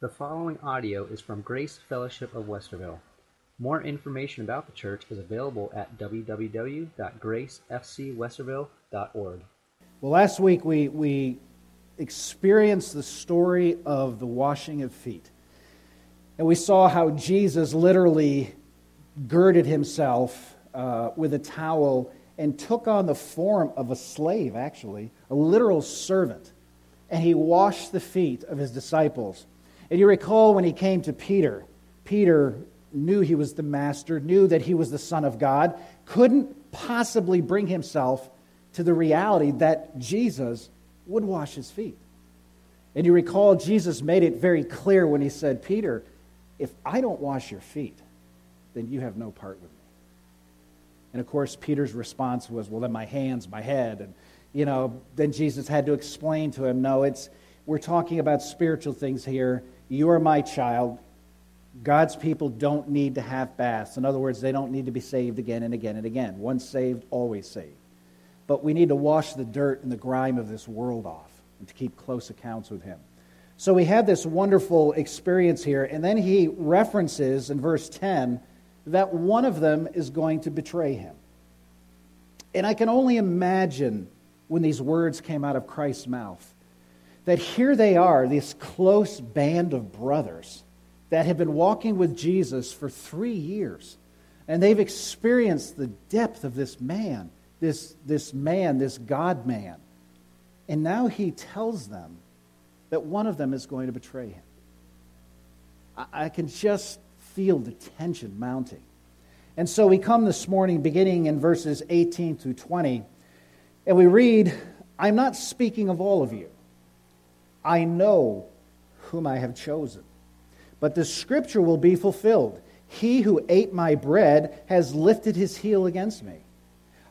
The following audio is from Grace Fellowship of Westerville. More information about the church is available at www.gracefcwesterville.org. Well, last week we, we experienced the story of the washing of feet. And we saw how Jesus literally girded himself uh, with a towel and took on the form of a slave, actually, a literal servant. And he washed the feet of his disciples. And you recall when he came to Peter, Peter knew he was the master, knew that he was the Son of God, couldn't possibly bring himself to the reality that Jesus would wash his feet. And you recall Jesus made it very clear when he said, Peter, if I don't wash your feet, then you have no part with me. And of course, Peter's response was, Well, then my hands, my head. And, you know, then Jesus had to explain to him, No, it's, we're talking about spiritual things here. You are my child. God's people don't need to have baths. In other words, they don't need to be saved again and again and again. Once saved, always saved. But we need to wash the dirt and the grime of this world off and to keep close accounts with Him. So we have this wonderful experience here, and then he references in verse 10 that one of them is going to betray him. And I can only imagine when these words came out of Christ's mouth that here they are, this close band of brothers that have been walking with Jesus for three years. And they've experienced the depth of this man, this, this man, this God man. And now he tells them that one of them is going to betray him. I, I can just feel the tension mounting. And so we come this morning, beginning in verses 18 through 20, and we read, I'm not speaking of all of you. I know whom I have chosen. But the scripture will be fulfilled. He who ate my bread has lifted his heel against me.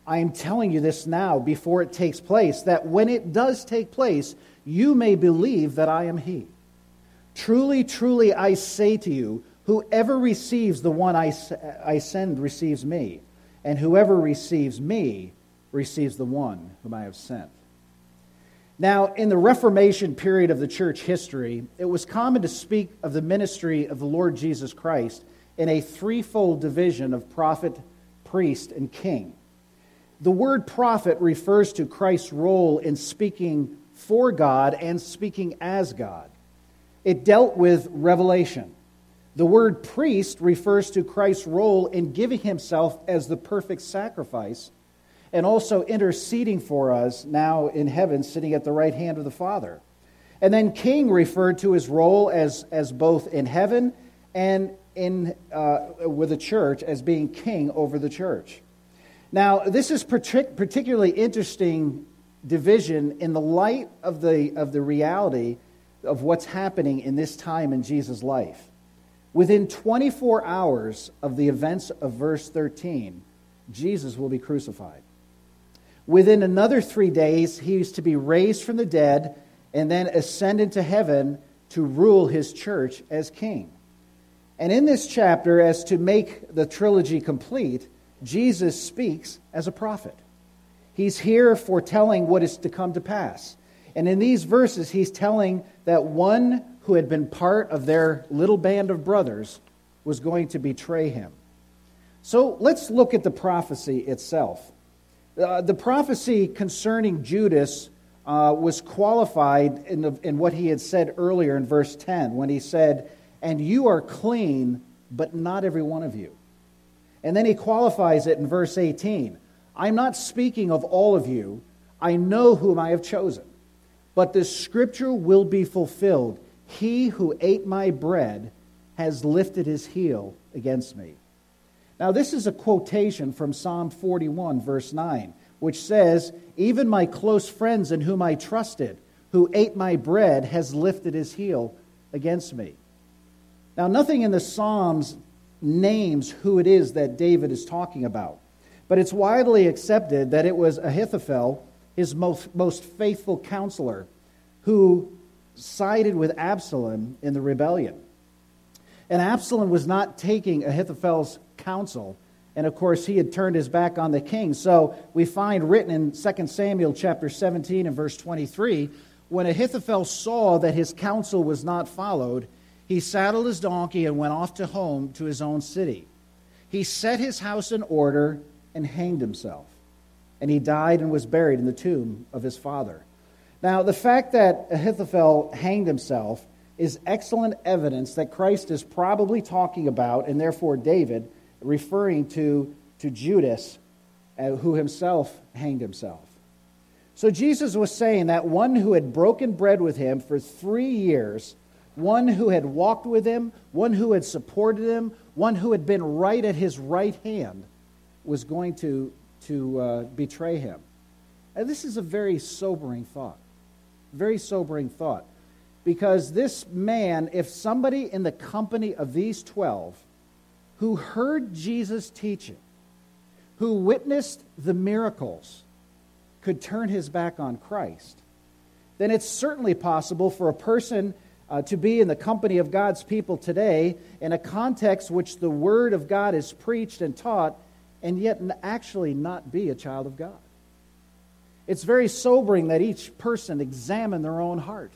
I am telling you this now before it takes place, that when it does take place, you may believe that I am he. Truly, truly, I say to you, whoever receives the one I, I send receives me, and whoever receives me receives the one whom I have sent. Now, in the Reformation period of the church history, it was common to speak of the ministry of the Lord Jesus Christ in a threefold division of prophet, priest, and king. The word prophet refers to Christ's role in speaking for God and speaking as God. It dealt with revelation. The word priest refers to Christ's role in giving himself as the perfect sacrifice and also interceding for us now in heaven, sitting at the right hand of the Father. And then king referred to his role as, as both in heaven and in, uh, with the church as being king over the church. Now, this is partic- particularly interesting division in the light of the, of the reality of what's happening in this time in Jesus' life. Within 24 hours of the events of verse 13, Jesus will be crucified. Within another three days, he is to be raised from the dead and then ascend into heaven to rule his church as king. And in this chapter, as to make the trilogy complete, Jesus speaks as a prophet. He's here foretelling what is to come to pass. And in these verses, he's telling that one who had been part of their little band of brothers was going to betray him. So let's look at the prophecy itself. Uh, the prophecy concerning Judas uh, was qualified in, the, in what he had said earlier in verse 10 when he said, And you are clean, but not every one of you. And then he qualifies it in verse 18 I'm not speaking of all of you. I know whom I have chosen. But this scripture will be fulfilled. He who ate my bread has lifted his heel against me. Now, this is a quotation from Psalm 41, verse 9, which says, Even my close friends in whom I trusted, who ate my bread, has lifted his heel against me. Now, nothing in the Psalms names who it is that David is talking about. But it's widely accepted that it was Ahithophel, his most, most faithful counselor, who sided with Absalom in the rebellion. And Absalom was not taking Ahithophel's counsel. And of course, he had turned his back on the king. So we find written in 2 Samuel chapter 17 and verse 23 when Ahithophel saw that his counsel was not followed, he saddled his donkey and went off to home to his own city. He set his house in order and hanged himself. And he died and was buried in the tomb of his father. Now, the fact that Ahithophel hanged himself is excellent evidence that Christ is probably talking about, and therefore David, referring to, to Judas, uh, who himself hanged himself. So Jesus was saying that one who had broken bread with him for three years, one who had walked with him, one who had supported him, one who had been right at his right hand, was going to, to uh, betray him. And this is a very sobering thought. Very sobering thought. Because this man, if somebody in the company of these 12 who heard Jesus teaching, who witnessed the miracles, could turn his back on Christ, then it's certainly possible for a person uh, to be in the company of God's people today in a context which the Word of God is preached and taught, and yet actually not be a child of God. It's very sobering that each person examine their own heart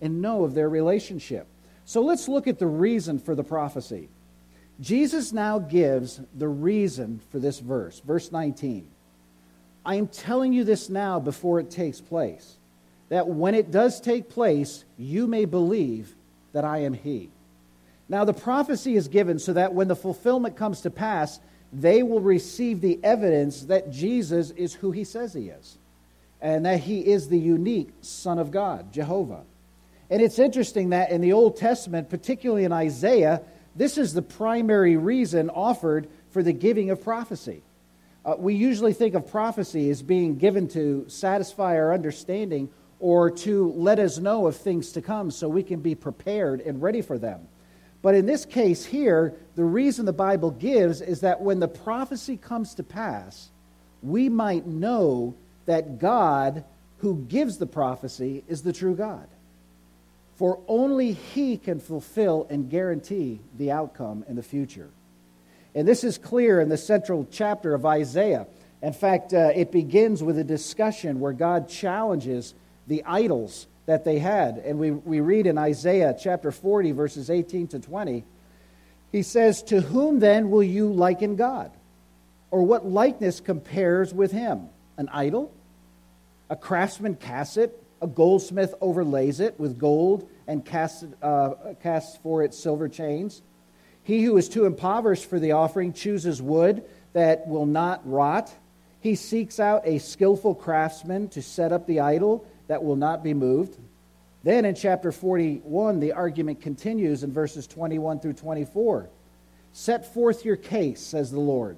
and know of their relationship. So let's look at the reason for the prophecy. Jesus now gives the reason for this verse. Verse 19. I am telling you this now before it takes place, that when it does take place, you may believe that I am He. Now, the prophecy is given so that when the fulfillment comes to pass, they will receive the evidence that Jesus is who He says He is, and that He is the unique Son of God, Jehovah. And it's interesting that in the Old Testament, particularly in Isaiah, this is the primary reason offered for the giving of prophecy. Uh, we usually think of prophecy as being given to satisfy our understanding or to let us know of things to come so we can be prepared and ready for them. But in this case here, the reason the Bible gives is that when the prophecy comes to pass, we might know that God, who gives the prophecy, is the true God for only He can fulfill and guarantee the outcome in the future. And this is clear in the central chapter of Isaiah. In fact, uh, it begins with a discussion where God challenges the idols that they had. And we, we read in Isaiah chapter 40, verses 18 to 20, he says, To whom then will you liken God? Or what likeness compares with him? An idol? A craftsman casts it a goldsmith overlays it with gold and casts, uh, casts for it silver chains. He who is too impoverished for the offering chooses wood that will not rot. He seeks out a skillful craftsman to set up the idol that will not be moved. Then in chapter 41, the argument continues in verses 21 through 24. Set forth your case, says the Lord.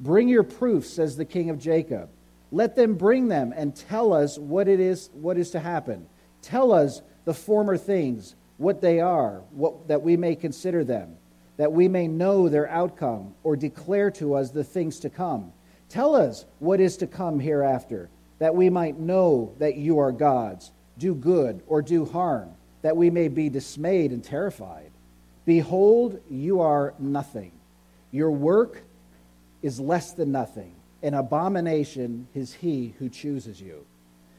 Bring your proofs, says the King of Jacob. Let them bring them and tell us what it is what is to happen. Tell us the former things, what they are, what, that we may consider them, that we may know their outcome, or declare to us the things to come. Tell us what is to come hereafter, that we might know that you are gods. Do good or do harm, that we may be dismayed and terrified. Behold, you are nothing. Your work is less than nothing an abomination is he who chooses you.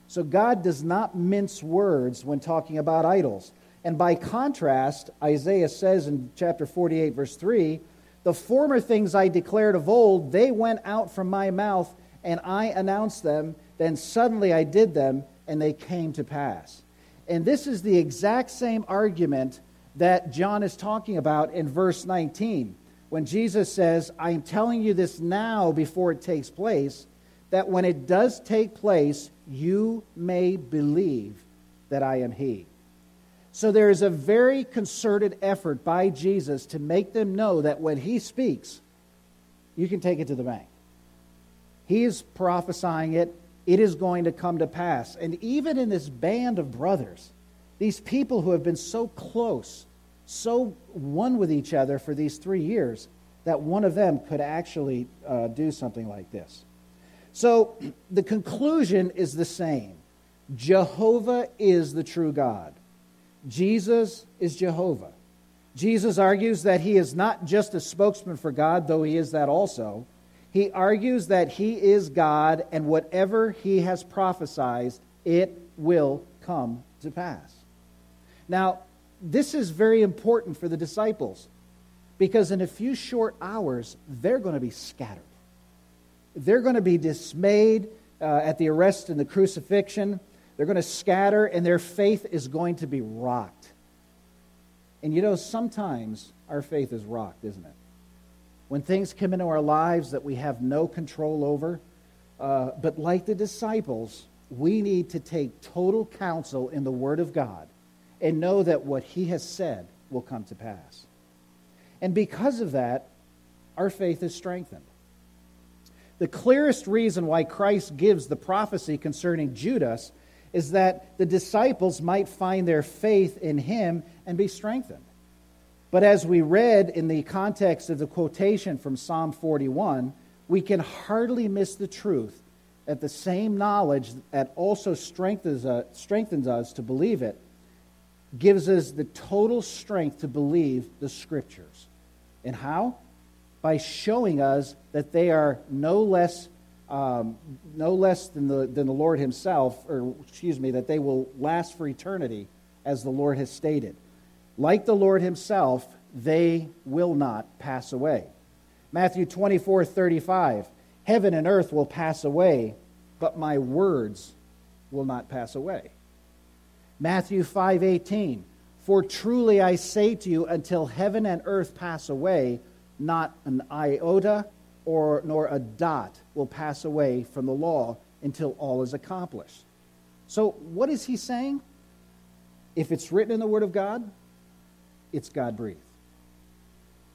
So God does not mince words when talking about idols. And by contrast, Isaiah says in chapter 48, verse 3 The former things I declared of old, they went out from my mouth, and I announced them. Then suddenly I did them, and they came to pass. And this is the exact same argument that John is talking about in verse 19 when Jesus says, I am telling you this now before it takes place, that when it does take place, you may believe that I am He. So there is a very concerted effort by Jesus to make them know that when He speaks, you can take it to the bank. He is prophesying it, it is going to come to pass. And even in this band of brothers, these people who have been so close, so one with each other for these three years that one of them could actually uh, do something like this. So the conclusion is the same Jehovah is the true God, Jesus is Jehovah. Jesus argues that he is not just a spokesman for God, though he is that also. He argues that he is God, and whatever he has prophesied, it will come to pass. Now, this is very important for the disciples because in a few short hours, they're going to be scattered. They're going to be dismayed uh, at the arrest and the crucifixion. They're going to scatter, and their faith is going to be rocked. And you know, sometimes our faith is rocked, isn't it? When things come into our lives that we have no control over. Uh, but like the disciples, we need to take total counsel in the Word of God and know that what He has said will come to pass. And because of that, our faith is strengthened. The clearest reason why Christ gives the prophecy concerning Judas is that the disciples might find their faith in him and be strengthened. But as we read in the context of the quotation from Psalm 41, we can hardly miss the truth that the same knowledge that also strengthens us, strengthens us to believe it gives us the total strength to believe the scriptures. And how? By showing us that they are no less, um, no less than the, than the Lord Himself, or excuse me, that they will last for eternity, as the Lord has stated. Like the Lord Himself, they will not pass away. Matthew 24 35. Heaven and earth will pass away, but my words will not pass away. Matthew 5:18 For truly I say to you until heaven and earth pass away not an iota or nor a dot will pass away from the law until all is accomplished. So what is he saying? If it's written in the word of God, it's God breathed.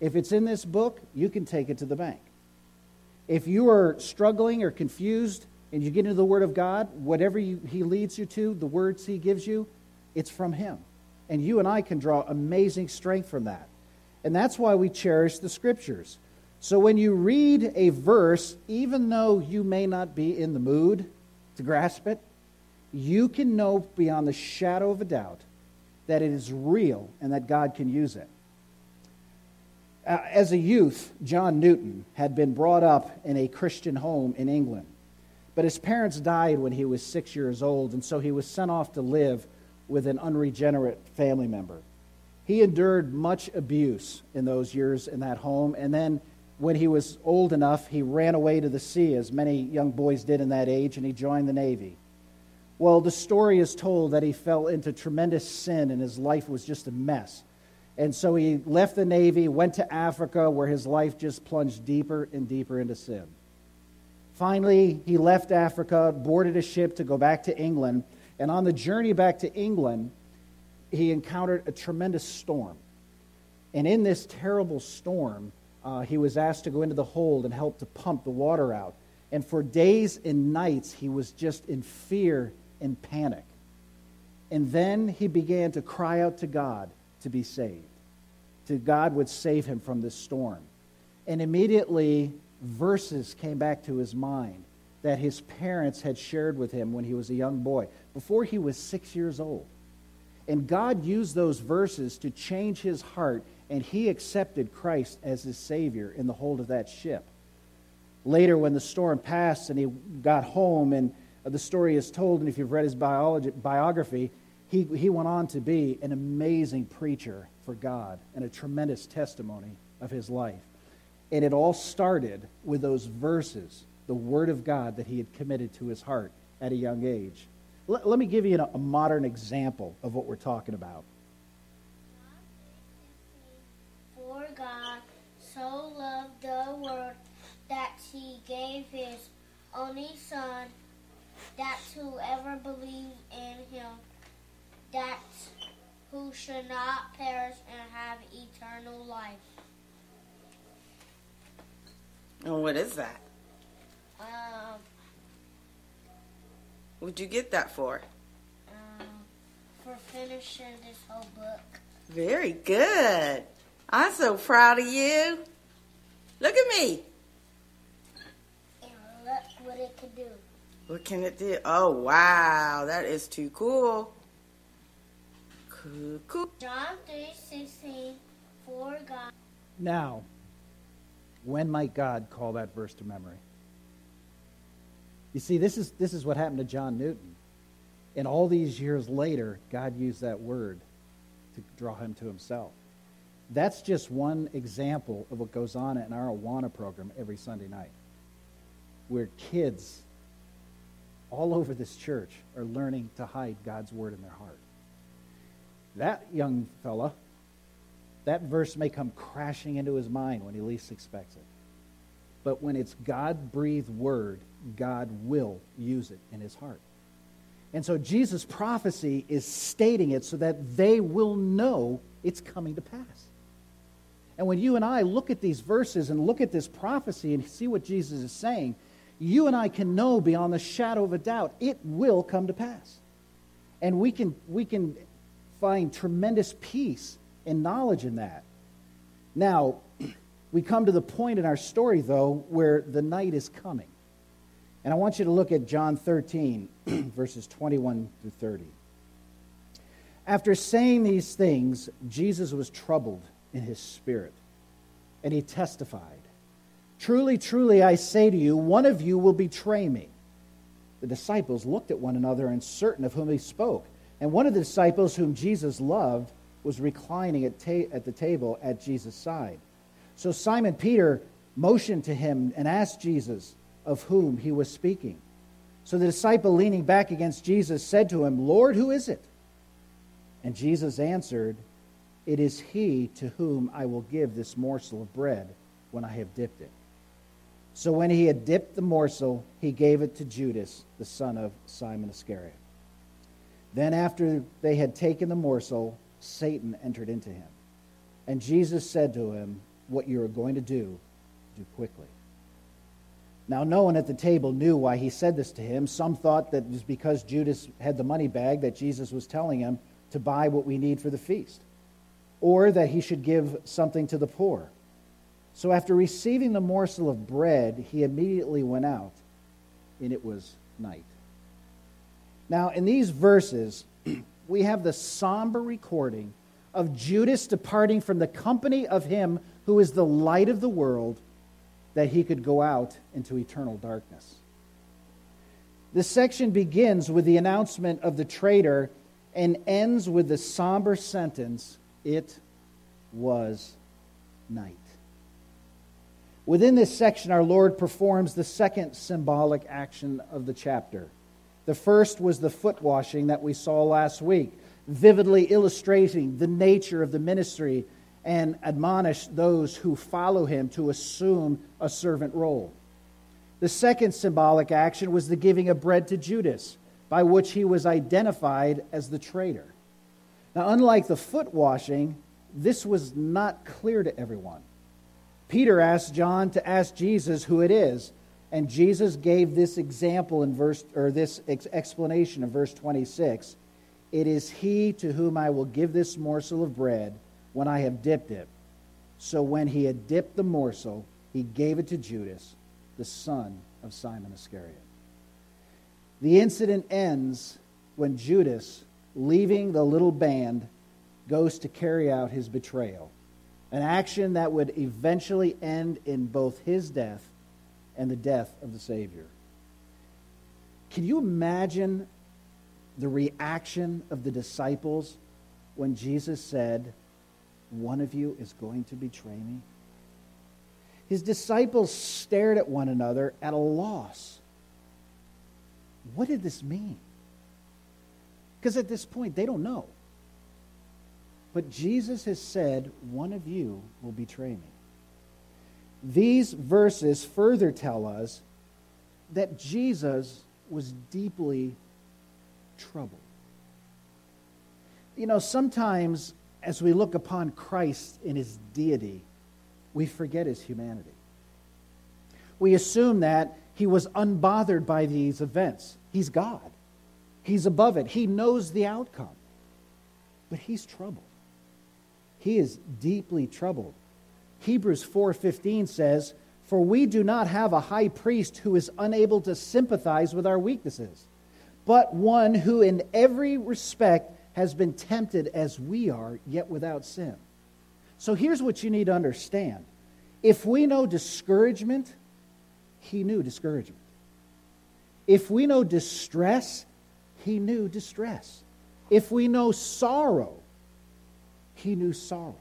If it's in this book, you can take it to the bank. If you are struggling or confused and you get into the Word of God, whatever you, He leads you to, the words He gives you, it's from Him. And you and I can draw amazing strength from that. And that's why we cherish the Scriptures. So when you read a verse, even though you may not be in the mood to grasp it, you can know beyond the shadow of a doubt that it is real and that God can use it. Uh, as a youth, John Newton had been brought up in a Christian home in England. But his parents died when he was six years old, and so he was sent off to live with an unregenerate family member. He endured much abuse in those years in that home, and then when he was old enough, he ran away to the sea, as many young boys did in that age, and he joined the Navy. Well, the story is told that he fell into tremendous sin and his life was just a mess. And so he left the Navy, went to Africa, where his life just plunged deeper and deeper into sin. Finally, he left Africa, boarded a ship to go back to England, and on the journey back to England, he encountered a tremendous storm. And in this terrible storm, uh, he was asked to go into the hold and help to pump the water out. And for days and nights, he was just in fear and panic. And then he began to cry out to God to be saved, to God would save him from this storm. And immediately, verses came back to his mind that his parents had shared with him when he was a young boy, before he was six years old. And God used those verses to change his heart, and he accepted Christ as his Savior in the hold of that ship. Later, when the storm passed and he got home, and the story is told, and if you've read his biology, biography, he, he went on to be an amazing preacher for God and a tremendous testimony of his life. And it all started with those verses, the Word of God that he had committed to his heart at a young age. Let, let me give you a, a modern example of what we're talking about. For God so loved the world that he gave his only Son, that whoever believes in him that who should not perish and have eternal life. And what is that? Um, What'd you get that for? um, for finishing this whole book. Very good. I'm so proud of you. Look at me. And look what it could do. What can it do? Oh, wow. That is too cool. Cool, cool. John 3.16, for God Now, when might God call that verse to memory? You see, this is, this is what happened to John Newton. And all these years later, God used that word to draw him to himself. That's just one example of what goes on in our Awana program every Sunday night, where kids all over this church are learning to hide God's word in their heart. That young fella, that verse may come crashing into his mind when he least expects it. But when it's God breathed word, God will use it in his heart. And so Jesus' prophecy is stating it so that they will know it's coming to pass. And when you and I look at these verses and look at this prophecy and see what Jesus is saying, you and I can know beyond the shadow of a doubt it will come to pass. And we can, we can find tremendous peace and knowledge in that. Now, we come to the point in our story, though, where the night is coming. And I want you to look at John 13, verses 21 through 30. After saying these things, Jesus was troubled in his spirit, and he testified Truly, truly, I say to you, one of you will betray me. The disciples looked at one another, uncertain of whom he spoke. And one of the disciples whom Jesus loved was reclining at, ta- at the table at Jesus' side. So Simon Peter motioned to him and asked Jesus of whom he was speaking. So the disciple, leaning back against Jesus, said to him, Lord, who is it? And Jesus answered, It is he to whom I will give this morsel of bread when I have dipped it. So when he had dipped the morsel, he gave it to Judas, the son of Simon Iscariot. Then, after they had taken the morsel, Satan entered into him. And Jesus said to him, What you are going to do, do quickly. Now, no one at the table knew why he said this to him. Some thought that it was because Judas had the money bag that Jesus was telling him to buy what we need for the feast, or that he should give something to the poor. So after receiving the morsel of bread, he immediately went out, and it was night. Now, in these verses, we have the somber recording of Judas departing from the company of him who is the light of the world, that he could go out into eternal darkness. This section begins with the announcement of the traitor and ends with the somber sentence, It was night. Within this section, our Lord performs the second symbolic action of the chapter. The first was the foot washing that we saw last week, vividly illustrating the nature of the ministry and admonish those who follow him to assume a servant role. The second symbolic action was the giving of bread to Judas, by which he was identified as the traitor. Now, unlike the foot washing, this was not clear to everyone. Peter asked John to ask Jesus who it is, and Jesus gave this example in verse or this explanation in verse 26. It is he to whom I will give this morsel of bread when I have dipped it. So when he had dipped the morsel, he gave it to Judas, the son of Simon Iscariot. The incident ends when Judas, leaving the little band, goes to carry out his betrayal an action that would eventually end in both his death and the death of the Savior. Can you imagine the reaction of the disciples when Jesus said, One of you is going to betray me? His disciples stared at one another at a loss. What did this mean? Because at this point, they don't know. But Jesus has said, One of you will betray me. These verses further tell us that Jesus was deeply troubled. You know, sometimes as we look upon Christ in his deity, we forget his humanity. We assume that he was unbothered by these events. He's God, he's above it, he knows the outcome. But he's troubled. He is deeply troubled. Hebrews 4:15 says, "For we do not have a high priest who is unable to sympathize with our weaknesses, but one who in every respect has been tempted as we are, yet without sin." So here's what you need to understand. If we know discouragement, he knew discouragement. If we know distress, he knew distress. If we know sorrow, he knew sorrow.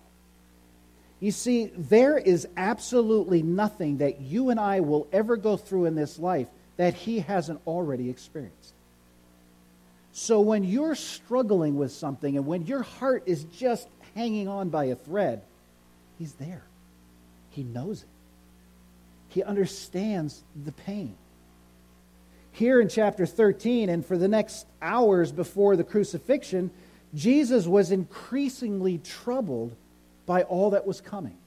You see, there is absolutely nothing that you and I will ever go through in this life that he hasn't already experienced. So when you're struggling with something and when your heart is just hanging on by a thread, he's there. He knows it. He understands the pain. Here in chapter 13, and for the next hours before the crucifixion, Jesus was increasingly troubled by all that was coming.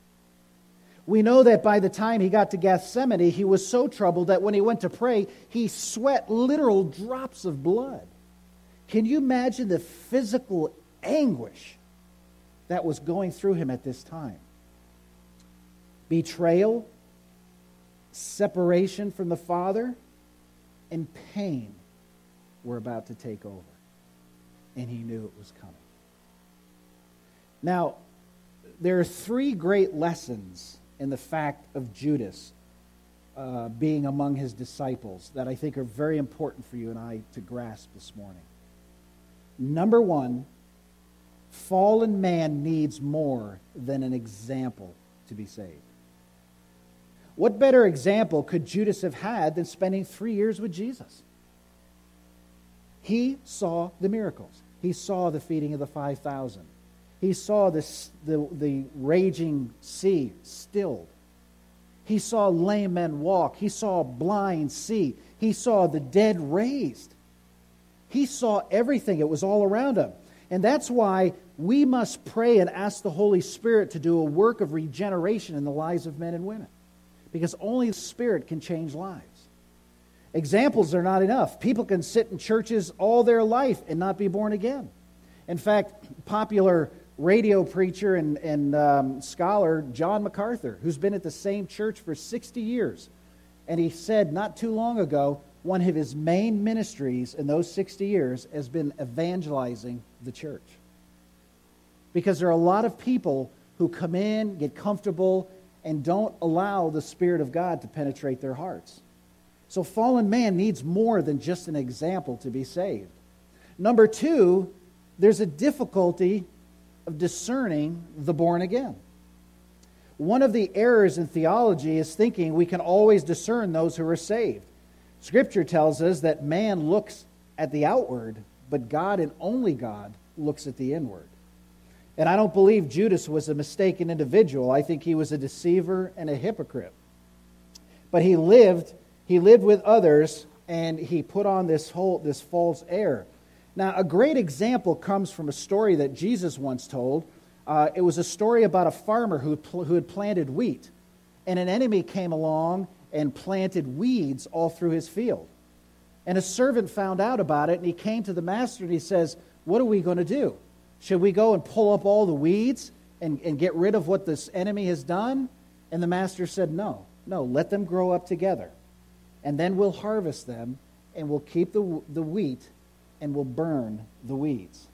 We know that by the time he got to Gethsemane, he was so troubled that when he went to pray, he sweat literal drops of blood. Can you imagine the physical anguish that was going through him at this time? Betrayal, separation from the Father, and pain were about to take over. And he knew it was coming. Now, there are three great lessons in the fact of Judas uh, being among his disciples that I think are very important for you and I to grasp this morning. Number one, fallen man needs more than an example to be saved. What better example could Judas have had than spending three years with Jesus? He saw the miracles. He saw the feeding of the 5,000. He saw the, the raging sea stilled. He saw lame men walk. He saw blind see. He saw the dead raised. He saw everything. It was all around him. And that's why we must pray and ask the Holy Spirit to do a work of regeneration in the lives of men and women. Because only the Spirit can change lives. Examples are not enough. People can sit in churches all their life and not be born again. In fact, popular radio preacher and, and um, scholar John MacArthur, who's been at the same church for 60 years. And he said not too long ago, one of his main ministries in those 60 years has been evangelizing the church. Because there are a lot of people who come in, get comfortable, and don't allow the Spirit of God to penetrate their hearts. So, fallen man needs more than just an example to be saved. Number two, there's a difficulty of discerning the born again. One of the errors in theology is thinking we can always discern those who are saved. Scripture tells us that man looks at the outward, but God and only God looks at the inward. And I don't believe Judas was a mistaken individual. I think he was a deceiver and a hypocrite. But he lived, he lived with others and he put on this whole this false air. Now, a great example comes from a story that Jesus once told. Uh, it was a story about a farmer who, pl- who had planted wheat, and an enemy came along and planted weeds all through his field. And a servant found out about it, and he came to the master and he says, What are we going to do? Should we go and pull up all the weeds and, and get rid of what this enemy has done? And the master said, No, no, let them grow up together. And then we'll harvest them, and we'll keep the, the wheat and we'll burn the weeds.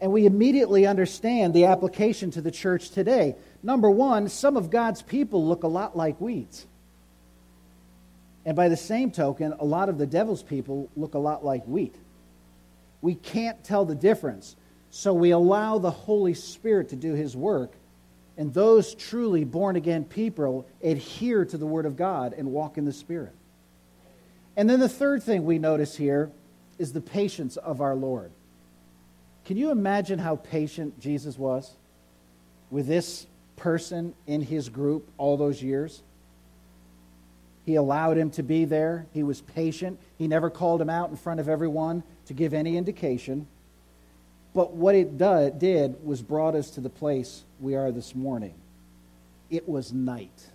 And we immediately understand the application to the church today. Number one, some of God's people look a lot like weeds. And by the same token, a lot of the devil's people look a lot like wheat. We can't tell the difference. So we allow the Holy Spirit to do his work. And those truly born again people adhere to the Word of God and walk in the Spirit. And then the third thing we notice here is the patience of our Lord. Can you imagine how patient Jesus was with this person in his group all those years? He allowed him to be there. He was patient. He never called him out in front of everyone to give any indication. But what it did was brought us to the place we are this morning. It was night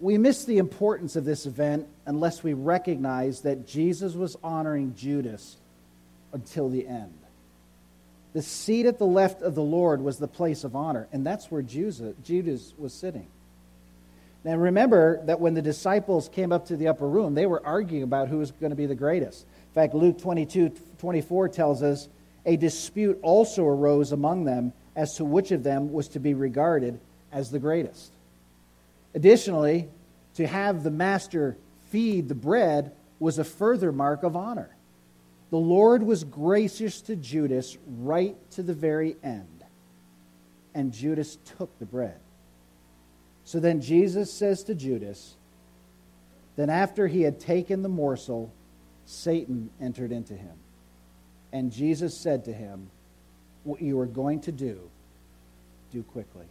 we miss the importance of this event unless we recognize that Jesus was honoring Judas until the end. The seat at the left of the Lord was the place of honor, and that's where Judas was sitting. Now remember that when the disciples came up to the upper room, they were arguing about who was going to be the greatest. In fact, Luke 22 24 tells us a dispute also arose among them as to which of them was to be regarded as the greatest. Additionally, to have the master feed the bread was a further mark of honor. The Lord was gracious to Judas right to the very end, and Judas took the bread. So then Jesus says to Judas, Then after he had taken the morsel, Satan entered into him. And Jesus said to him, What you are going to do, do quickly.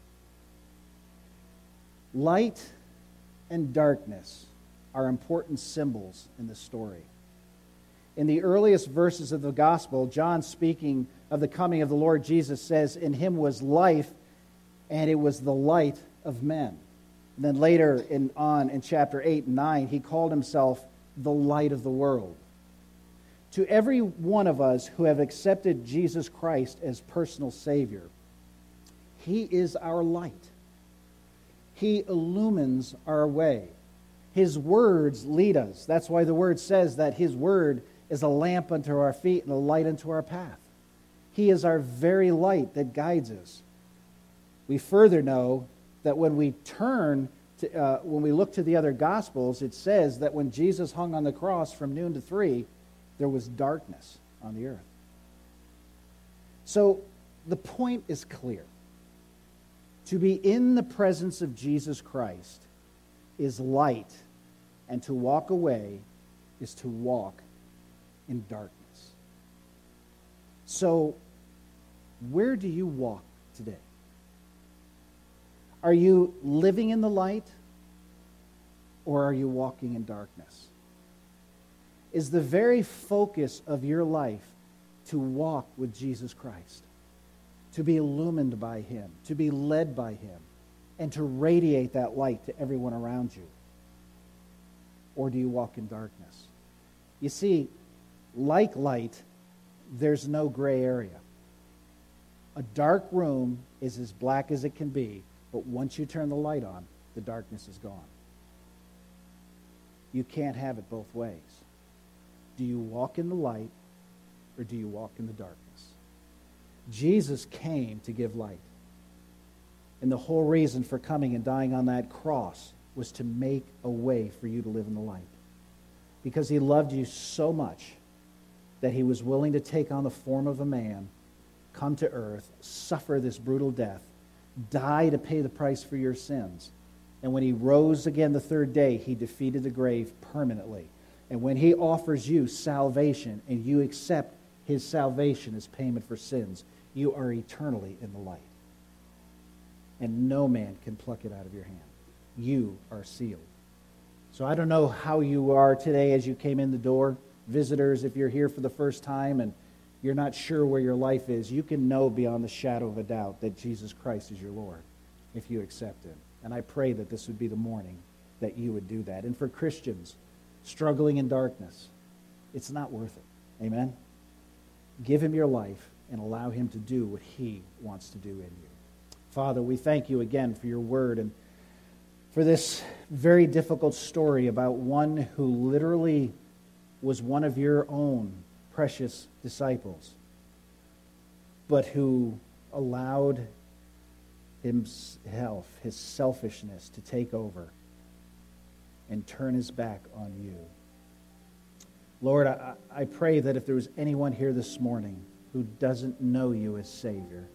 Light and darkness are important symbols in the story. In the earliest verses of the gospel, John, speaking of the coming of the Lord Jesus, says, In him was life, and it was the light of men. And then later in, on in chapter 8 and 9, he called himself the light of the world. To every one of us who have accepted Jesus Christ as personal Savior, he is our light. He illumines our way. His words lead us. That's why the word says that His word is a lamp unto our feet and a light unto our path. He is our very light that guides us. We further know that when we turn to, uh, when we look to the other gospels, it says that when Jesus hung on the cross from noon to three, there was darkness on the earth. So the point is clear. To be in the presence of Jesus Christ is light, and to walk away is to walk in darkness. So, where do you walk today? Are you living in the light or are you walking in darkness? Is the very focus of your life to walk with Jesus Christ, to be illumined by Him, to be led by Him, and to radiate that light to everyone around you? Or do you walk in darkness? You see, like light, there's no gray area. A dark room is as black as it can be, but once you turn the light on, the darkness is gone. You can't have it both ways. Do you walk in the light or do you walk in the darkness? Jesus came to give light. And the whole reason for coming and dying on that cross was to make a way for you to live in the light. Because he loved you so much that he was willing to take on the form of a man, come to earth, suffer this brutal death, die to pay the price for your sins. And when he rose again the third day, he defeated the grave permanently. And when he offers you salvation and you accept his salvation as payment for sins, you are eternally in the light. And no man can pluck it out of your hand. You are sealed. So I don't know how you are today as you came in the door visitors, if you're here for the first time and you're not sure where your life is, you can know beyond the shadow of a doubt that Jesus Christ is your Lord if you accept Him. And I pray that this would be the morning that you would do that. And for Christians struggling in darkness, it's not worth it. Amen? Give Him your life and allow Him to do what He wants to do in you. Father, we thank you again for your word and for this very difficult story about one who literally was one of your own precious disciples, but who allowed himself, his selfishness, to take over and turn his back on you. Lord, I, I pray that if there was anyone here this morning who doesn't know you as Savior,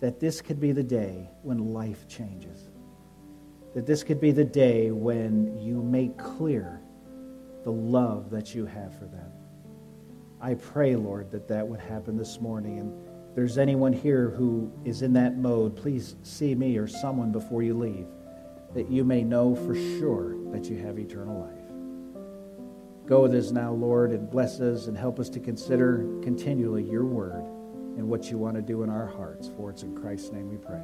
that this could be the day when life changes. That this could be the day when you make clear the love that you have for them. I pray, Lord, that that would happen this morning. And there's anyone here who is in that mode, please see me or someone before you leave, that you may know for sure that you have eternal life. Go with us now, Lord, and bless us and help us to consider continually your word and what you want to do in our hearts. For it's in Christ's name we pray.